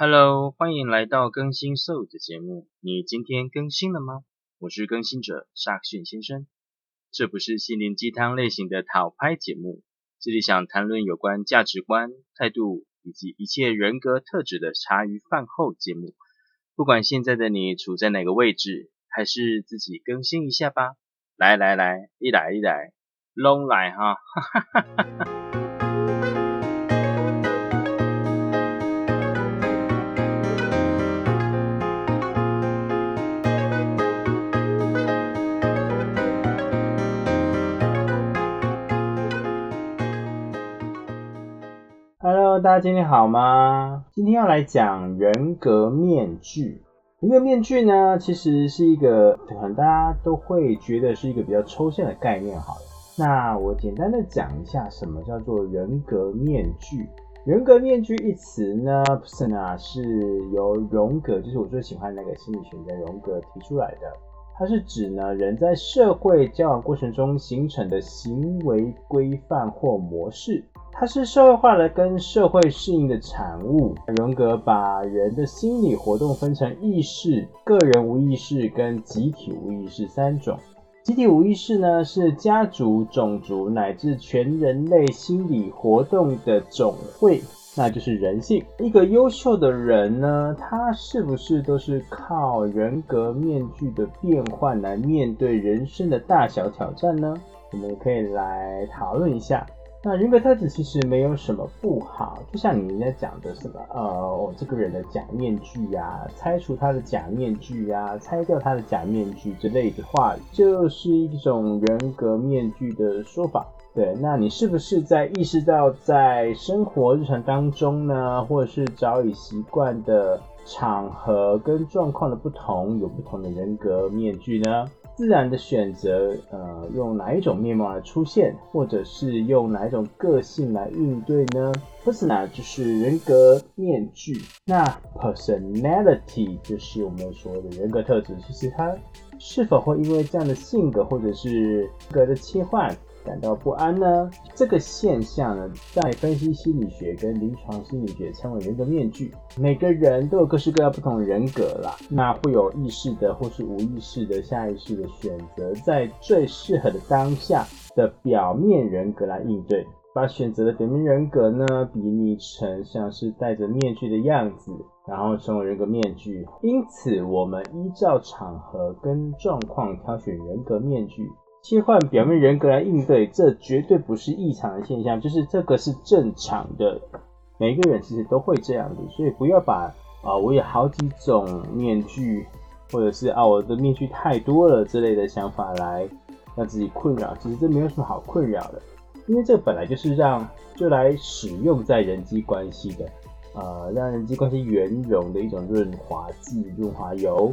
Hello，欢迎来到更新 So 的节目。你今天更新了吗？我是更新者沙克逊先生。这不是心灵鸡汤类型的讨拍节目，这里想谈论有关价值观、态度以及一切人格特质的茶余饭后节目。不管现在的你处在哪个位置，还是自己更新一下吧。来来来，一来一来，拢来哈！哈哈哈哈大家今天好吗？今天要来讲人格面具。人格面具呢，其实是一个可能大家都会觉得是一个比较抽象的概念。好了，那我简单的讲一下什么叫做人格面具。人格面具一词呢，persona 是由荣格，就是我最喜欢那个心理学家荣格提出来的。它是指呢人在社会交往过程中形成的行为规范或模式。它是社会化的跟社会适应的产物。荣格把人的心理活动分成意识、个人无意识跟集体无意识三种。集体无意识呢，是家族、种族乃至全人类心理活动的总汇，那就是人性。一个优秀的人呢，他是不是都是靠人格面具的变换来面对人生的大小挑战呢？我们可以来讨论一下。那人格特质其实没有什么不好，就像你人家讲的什么，呃，我这个人的假面具呀，拆除他的假面具呀，拆掉他的假面具之类的话，就是一种人格面具的说法。对，那你是不是在意识到在生活日常当中呢，或者是早已习惯的场合跟状况的不同，有不同的人格面具呢？自然的选择，呃，用哪一种面貌来出现，或者是用哪一种个性来应对呢？Persona 就是人格面具，那 personality 就是我们所谓的人格特质。其实它是否会因为这样的性格或者是格的切换？感到不安呢？这个现象呢，在分析心理学跟临床心理学称为人格面具。每个人都有各式各样不同的人格啦，那会有意识的或是无意识的下意识的选择，在最适合的当下的表面人格来应对，把选择的表面人格呢比拟成像是戴着面具的样子，然后成为人格面具。因此，我们依照场合跟状况挑选人格面具。切换表面人格来应对，这绝对不是异常的现象，就是这个是正常的。每个人其实都会这样子，所以不要把啊我有好几种面具，或者是啊我的面具太多了之类的想法来让自己困扰。其实这没有什么好困扰的，因为这本来就是让就来使用在人际关系的，呃，让人际关系圆融的一种润滑剂、润滑油，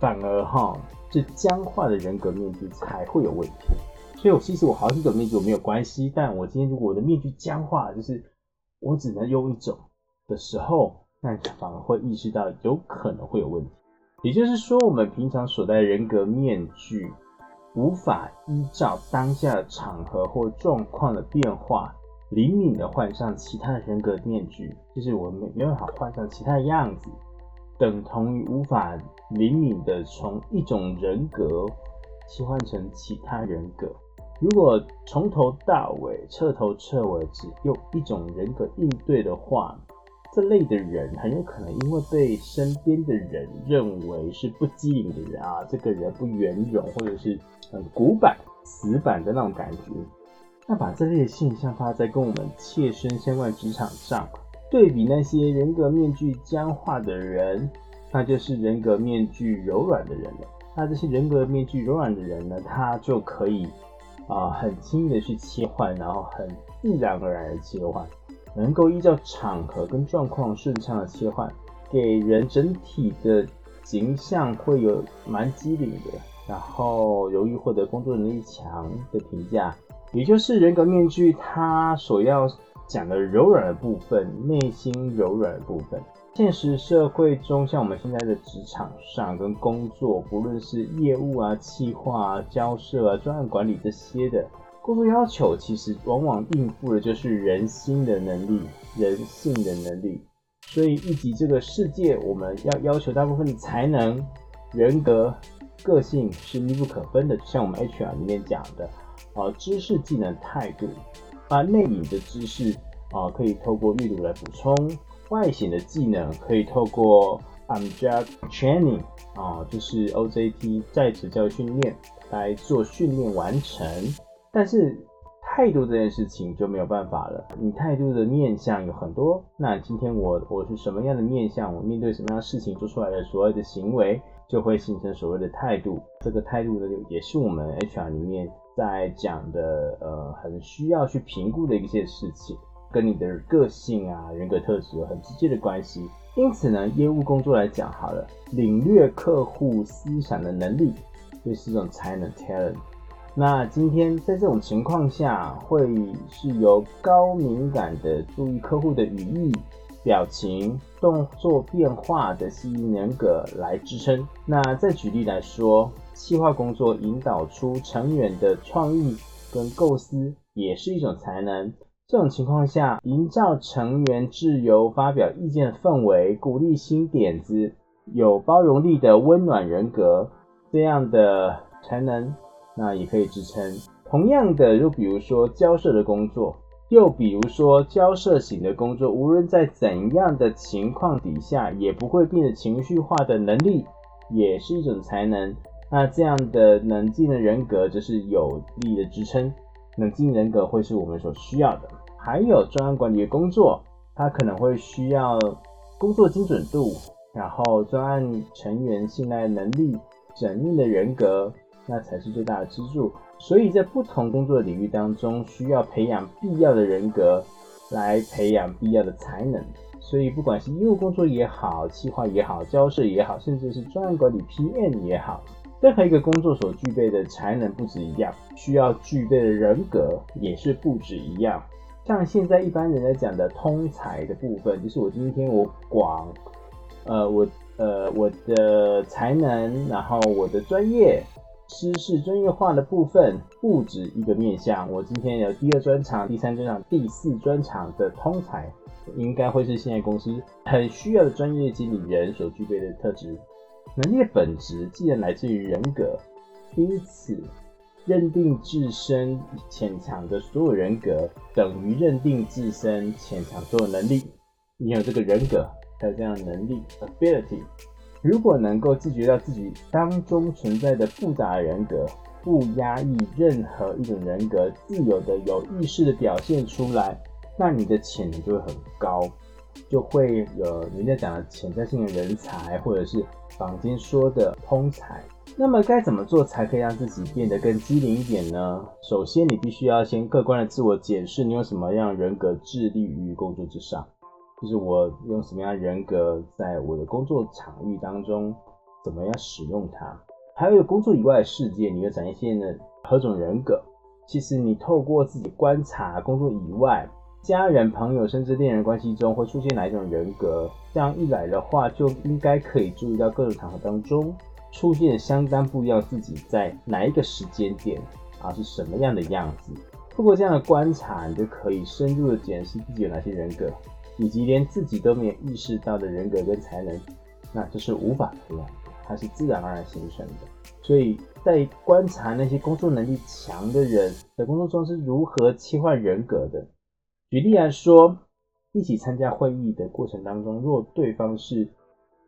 反而哈。是僵化的人格面具才会有问题，所以我其实我好几种面具我没有关系，但我今天如果我的面具僵化，就是我只能用一种的时候，那反而会意识到有可能会有问题。也就是说，我们平常所戴人格面具，无法依照当下的场合或状况的变化，灵敏的换上其他的人格面具，就是我们没办法换上其他的样子。等同于无法灵敏的从一种人格切换成其他人格。如果从头到尾、彻头彻尾只用一种人格应对的话，这类的人很有可能因为被身边的人认为是不机灵的人啊，这个人不圆融，或者是很古板、死板的那种感觉。那把这类的现象放在跟我们切身相关职场上。对比那些人格面具僵化的人，那就是人格面具柔软的人了。那这些人格面具柔软的人呢，他就可以啊很轻易的去切换，然后很自然而然的切换，能够依照场合跟状况顺畅的切换，给人整体的形象会有蛮机灵的，然后容易获得工作能力强的评价。也就是人格面具它所要。讲的柔软的部分，内心柔软的部分。现实社会中，像我们现在的职场上跟工作，不论是业务啊、企划啊、交涉啊、专案管理这些的工作要求，其实往往应付的就是人心的能力、人性的能力。所以以及这个世界，我们要要求大部分的才能、人格、个性是密不可分的。像我们 HR 里面讲的，啊，知识、技能、态度，啊，内隐的知识啊，可以透过阅读来补充；外显的技能可以透过 object training 啊，就是 OJT 在职教育训练来做训练完成。但是态度这件事情就没有办法了。你态度的面相有很多，那今天我我是什么样的面相，我面对什么样的事情做出来的所谓的行为，就会形成所谓的态度。这个态度呢，也是我们 HR 里面在讲的，呃，很需要去评估的一些事情，跟你的个性啊、人格特质有很直接的关系。因此呢，业务工作来讲好了，领略客户思想的能力，就是一种才能 talent。那今天在这种情况下，会是由高敏感的注意客户的语义、表情、动作变化的吸引人格来支撑。那再举例来说，企划工作引导出成员的创意跟构思，也是一种才能。这种情况下，营造成员自由发表意见的氛围，鼓励新点子，有包容力的温暖人格，这样的才能。那也可以支撑。同样的，就比如说交涉的工作，又比如说交涉型的工作，无论在怎样的情况底下，也不会变得情绪化的能力，也是一种才能。那这样的冷静的人格，就是有力的支撑。冷静人格会是我们所需要的。还有专案管理工作，它可能会需要工作精准度，然后专案成员信赖能力，缜密的人格。那才是最大的支柱，所以在不同工作领域当中，需要培养必要的人格，来培养必要的才能。所以不管是业务工作也好，企划也好，交涉也好，甚至是专案管理 PM 也好，任何一个工作所具备的才能不止一样，需要具备的人格也是不止一样。像现在一般人在讲的通才的部分，就是我今天我广，呃，我呃我的才能，然后我的专业。知识专业化的部分不止一个面向，我今天有第二专场、第三专场、第四专场的通才，应该会是现在公司很需要的专业经理人所具备的特质。能力的本质既然来自于人格，因此认定自身潜藏的所有人格，等于认定自身潜藏所有能力。你有这个人格，还有这样的能力 （ability）。如果能够自觉到自己当中存在的复杂人格，不压抑任何一种人格，自由的、有意识的表现出来，那你的潜能就会很高，就会有人家讲的潜在性的人才，或者是坊间说的通才。那么该怎么做才可以让自己变得更机灵一点呢？首先，你必须要先客观的自我检视，你有什么样人格致力于工作之上。就是我用什么样人格在我的工作场域当中怎么样使用它，还有工作以外的世界，你要展现的何种人格？其实你透过自己观察工作以外，家人、朋友甚至恋人关系中会出现哪一种人格，这样一来的话，就应该可以注意到各种场合当中出现相当不一样自己在哪一个时间点啊是什么样的样子。透过这样的观察，你就可以深入的检视自己有哪些人格。以及连自己都没有意识到的人格跟才能，那这是无法培养的，它是自然而然形成的。所以在观察那些工作能力强的人在工作中是如何切换人格的。举例来说，一起参加会议的过程当中，若对方是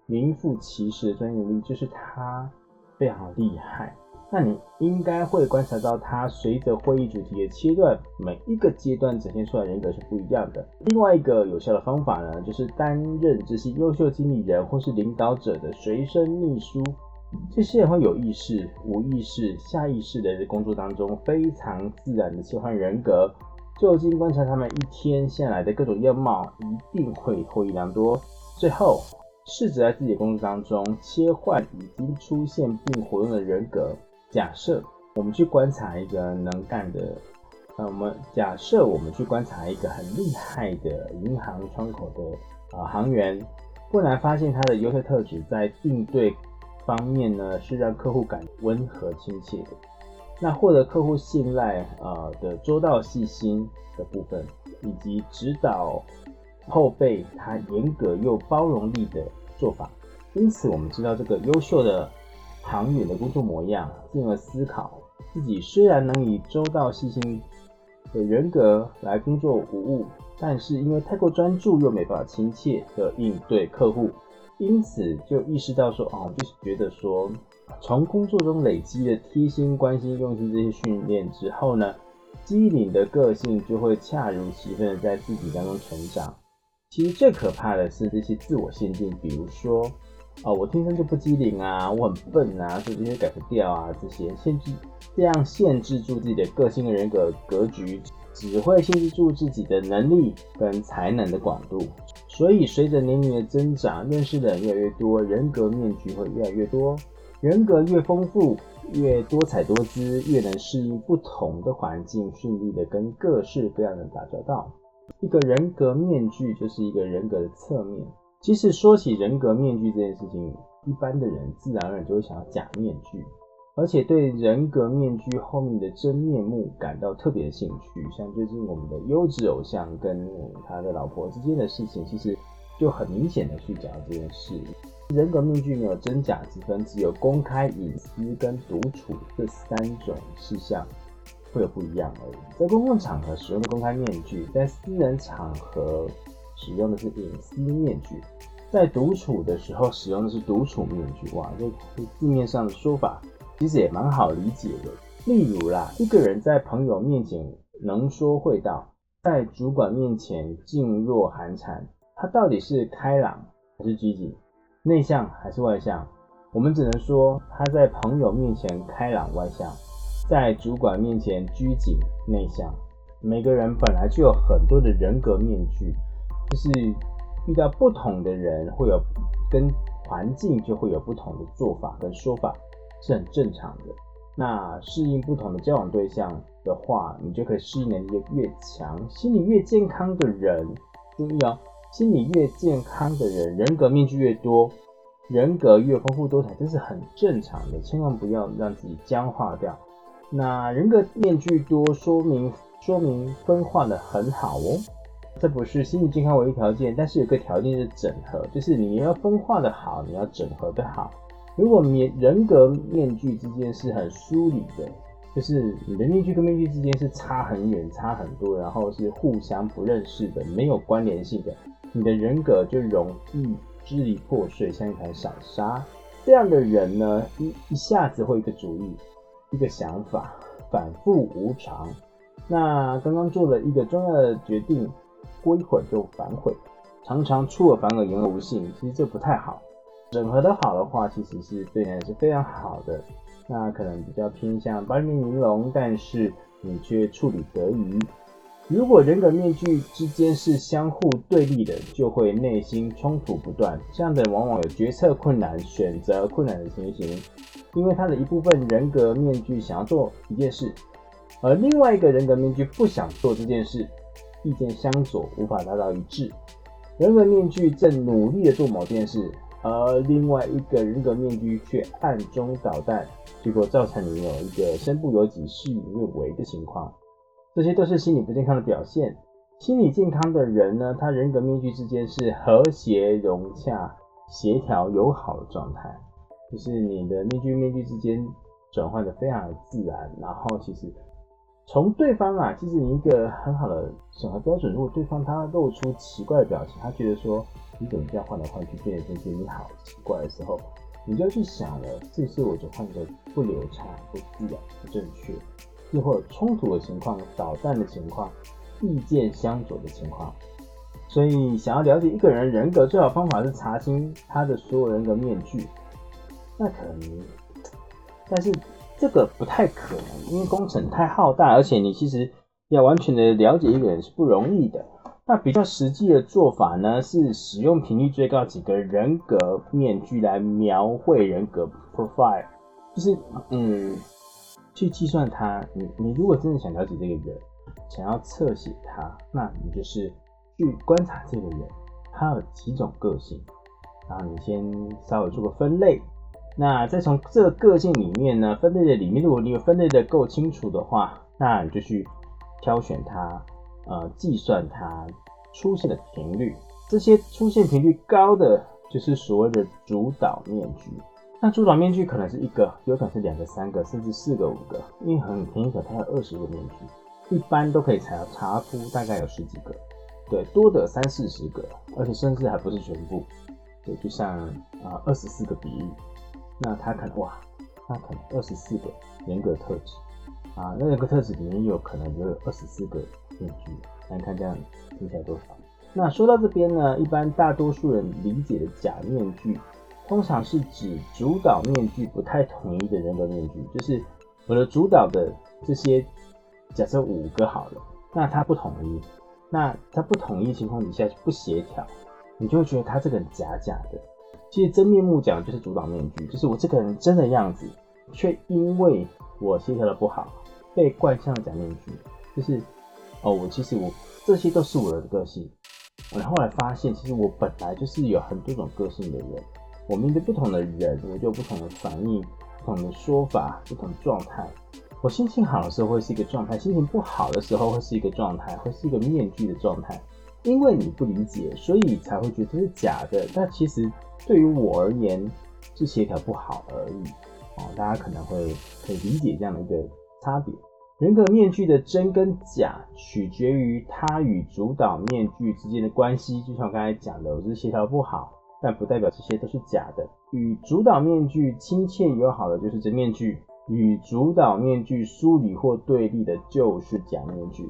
名副其实的专业能力，就是他非常厉害。那你应该会观察到，他随着会议主题的切断，每一个阶段展现出来人格是不一样的。另外一个有效的方法呢，就是担任这些优秀经理人或是领导者的随身秘书。这些人会有意识、无意识、下意识的在工作当中非常自然的切换人格。就近观察他们一天下来的各种样貌，一定会获益良多。最后。试着在自己的工作当中切换已经出现并活动的人格。假设我们去观察一个能干的，呃，我们假设我们去观察一个很厉害的银行窗口的啊行员，不难发现他的优秀特质在应对方面呢是让客户感温和亲切的。那获得客户信赖啊的周到细心的部分，以及指导。后辈他严格又包容力的做法。因此，我们知道这个优秀的行员的工作模样，进而思考自己虽然能以周到细心的人格来工作无误，但是因为太过专注又没办法亲切的应对客户，因此就意识到说，哦，就是觉得说，从工作中累积的贴心、关心、用心这些训练之后呢，机灵的个性就会恰如其分的在自己当中成长。其实最可怕的是这些自我限定，比如说。哦，我天生就不机灵啊，我很笨啊，所以这些改不掉啊，这些限制，这样限制住自己的个性和人格格局，只会限制住自己的能力跟才能的广度。所以随着年龄的增长，认识的人越来越多，人格面具会越来越多，人格越丰富，越多彩多姿，越能适应不同的环境，顺利的跟各式各样的人打交道。一个人格面具就是一个人格的侧面。其实说起人格面具这件事情，一般的人自然而然就会想要假面具，而且对人格面具后面的真面目感到特别的兴趣。像最近我们的优质偶像跟他的老婆之间的事情，其实就很明显的去讲这件事。人格面具没有真假之分，只有公开隐私跟独处这三种事项会有不一样而已。在公共场合使用的公开面具，在私人场合。使用的是隐私面具，在独处的时候使用的是独处面具。哇，这字面上的说法其实也蛮好理解的。例如啦，一个人在朋友面前能说会道，在主管面前噤若寒蝉，他到底是开朗还是拘谨，内向还是外向？我们只能说他在朋友面前开朗外向，在主管面前拘谨内向。每个人本来就有很多的人格面具。就是遇到不同的人，会有跟环境就会有不同的做法跟说法，是很正常的。那适应不同的交往对象的话，你就可以适应能力越强，心理越健康的人，注意哦，心理越健康的人，人格面具越多，人格越丰富多彩，这是很正常的，千万不要让自己僵化掉。那人格面具多，说明说明分化的很好哦。这不是心理健康唯一条件，但是有个条件是整合，就是你要分化的好，你要整合的好。如果面人格面具之间是很疏离的，就是你的面具跟面具之间是差很远、差很多，然后是互相不认识的、没有关联性的，你的人格就容易支离破碎，像一台散沙。这样的人呢，一一下子会一个主意、一个想法，反复无常。那刚刚做了一个重要的决定。过一会儿就反悔，常常出尔反尔，言而无信。其实这不太好。整合的好的话，其实是对人是非常好的。那可能比较偏向八面玲珑，但是你却处理得宜。如果人格面具之间是相互对立的，就会内心冲突不断。这样的往往有决策困难、选择困难的情形，因为他的一部分人格面具想要做一件事，而另外一个人格面具不想做这件事。意见相左，无法达到一致。人格面具正努力的做某件事，而另外一个人格面具却暗中捣蛋，结果造成你有一个身不由己、事与愿违的情况。这些都是心理不健康的表现。心理健康的人呢，他人格面具之间是和谐融洽、协调友好的状态，就是你的面具面具之间转换的非常自然，然后其实。从对方啊，其实你一个很好的审核标准，如果对方他露出奇怪的表情，他觉得说你怎么这样换来换去，变来变去，你好奇怪的时候，你就去想了，这是我就换个不流畅、不自然、不正确，又或者冲突的情况、捣蛋的情况、意见相左的情况。所以，想要了解一个人人格，最好方法是查清他的所有人格面具。那可能，但是。这个不太可能，因为工程太浩大，而且你其实要完全的了解一个人是不容易的。那比较实际的做法呢，是使用频率最高几个人格面具来描绘人格 profile，就是嗯，去计算他。你你如果真的想了解这个人，想要侧写他，那你就是去观察这个人，他有几种个性，然后你先稍微做个分类。那再从这个个性里面呢，分类的里面，如果你有分类的够清楚的话，那你就去挑选它，呃，计算它，出现的频率。这些出现频率高的，就是所谓的主导面具。那主导面具可能是一个，有可能是两个、三个，甚至四个、五个，因为很便宜可它有二十个面具，一般都可以查查出大概有十几个，对，多的三四十个，而且甚至还不是全部，对，就像啊二十四个比喻，那他可能哇，那可能二十四个人格特质啊，那人格特质里面有可能就有二十四个面具，那你看这样听起来多少？那说到这边呢，一般大多数人理解的假面具，通常是指主导面具不太统一的人格面具，就是我的主导的这些，假设五个好了，那它不统一，那它不统一情况底下不协调，你就会觉得他这个人假假的。其实真面目讲就是主导面具，就是我这个人真的样子，却因为我协调的不好，被冠上假面具，就是哦，我其实我这些都是我的个性。我后来发现，其实我本来就是有很多种个性的人。我面对不同的人，我就有不同的反应、不同的说法、不同的状态。我心情好的时候会是一个状态，心情不好的时候会是一个状态，会是一个面具的状态。因为你不理解，所以才会觉得是假的。但其实对于我而言，是协调不好而已。哦，大家可能会可以理解这样的一个差别。人格面具的真跟假，取决于它与主导面具之间的关系。就像我刚才讲的，我是协调不好，但不代表这些都是假的。与主导面具亲切友好的就是真面具，与主导面具疏离或对立的就是假面具。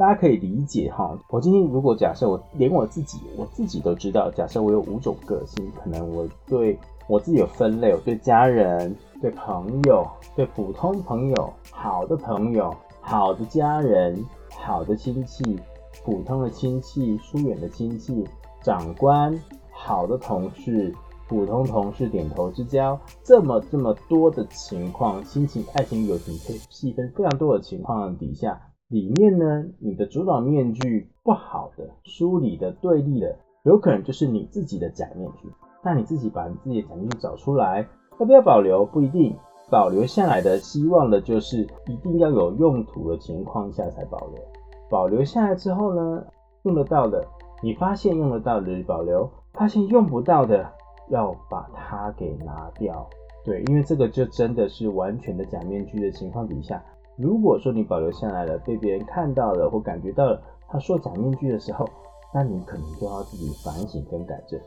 大家可以理解哈。我今天如果假设我连我自己，我自己都知道，假设我有五种个性，可能我对我自己有分类，我对家人。对朋友，对普通朋友，好的朋友，好的家人，好的亲戚，普通的亲戚，疏远的亲戚，长官，好的同事，普通同事，点头之交，这么这么多的情况，亲情、爱情、友情，可以细分非常多的情况底下，里面呢，你的主导面具不好的、梳理的、对立的，有可能就是你自己的假面具。那你自己把你自己的假面具找出来。要不要保留不一定，保留下来的希望的就是一定要有用途的情况下才保留。保留下来之后呢，用得到的，你发现用得到的保留，发现用不到的要把它给拿掉。对，因为这个就真的是完全的假面具的情况底下，如果说你保留下来了，被别人看到了或感觉到了他说假面具的时候，那你可能就要自己反省跟改正。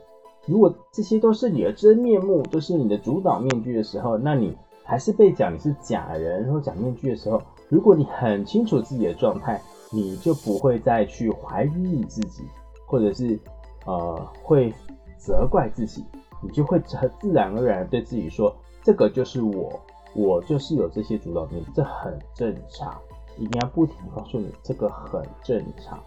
如果这些都是你的真面目，都是你的主导面具的时候，那你还是被讲你是假人或假面具的时候，如果你很清楚自己的状态，你就不会再去怀疑你自己，或者是呃会责怪自己，你就会很自然而然对自己说，这个就是我，我就是有这些主导面具，这很正常，一定要不停告诉你，这个很正常，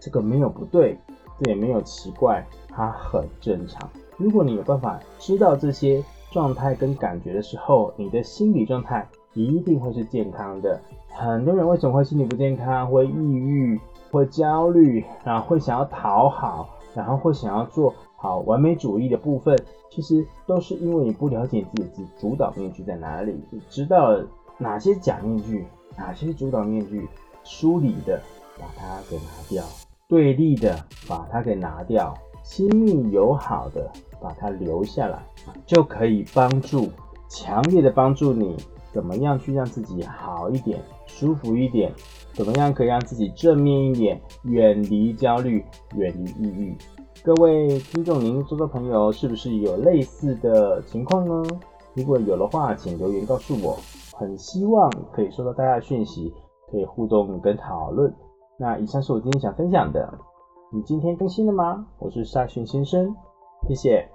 这个没有不对。这也没有奇怪，它很正常。如果你有办法知道这些状态跟感觉的时候，你的心理状态一定会是健康的。很多人为什么会心理不健康，会抑郁，会焦虑，然后会想要讨好，然后会想要做好完美主义的部分，其实都是因为你不了解自己的主导面具在哪里，你知道哪些假面具，哪些主导面具，梳理的把它给拿掉。对立的把它给拿掉，亲密友好的把它留下来，就可以帮助强烈的帮助你怎么样去让自己好一点、舒服一点，怎么样可以让自己正面一点，远离焦虑、远离抑郁。各位听众，您周遭朋友是不是有类似的情况呢？如果有的话，请留言告诉我。很希望可以收到大家的讯息，可以互动跟讨论。那以上是我今天想分享的。你今天更新了吗？我是沙逊先生，谢谢。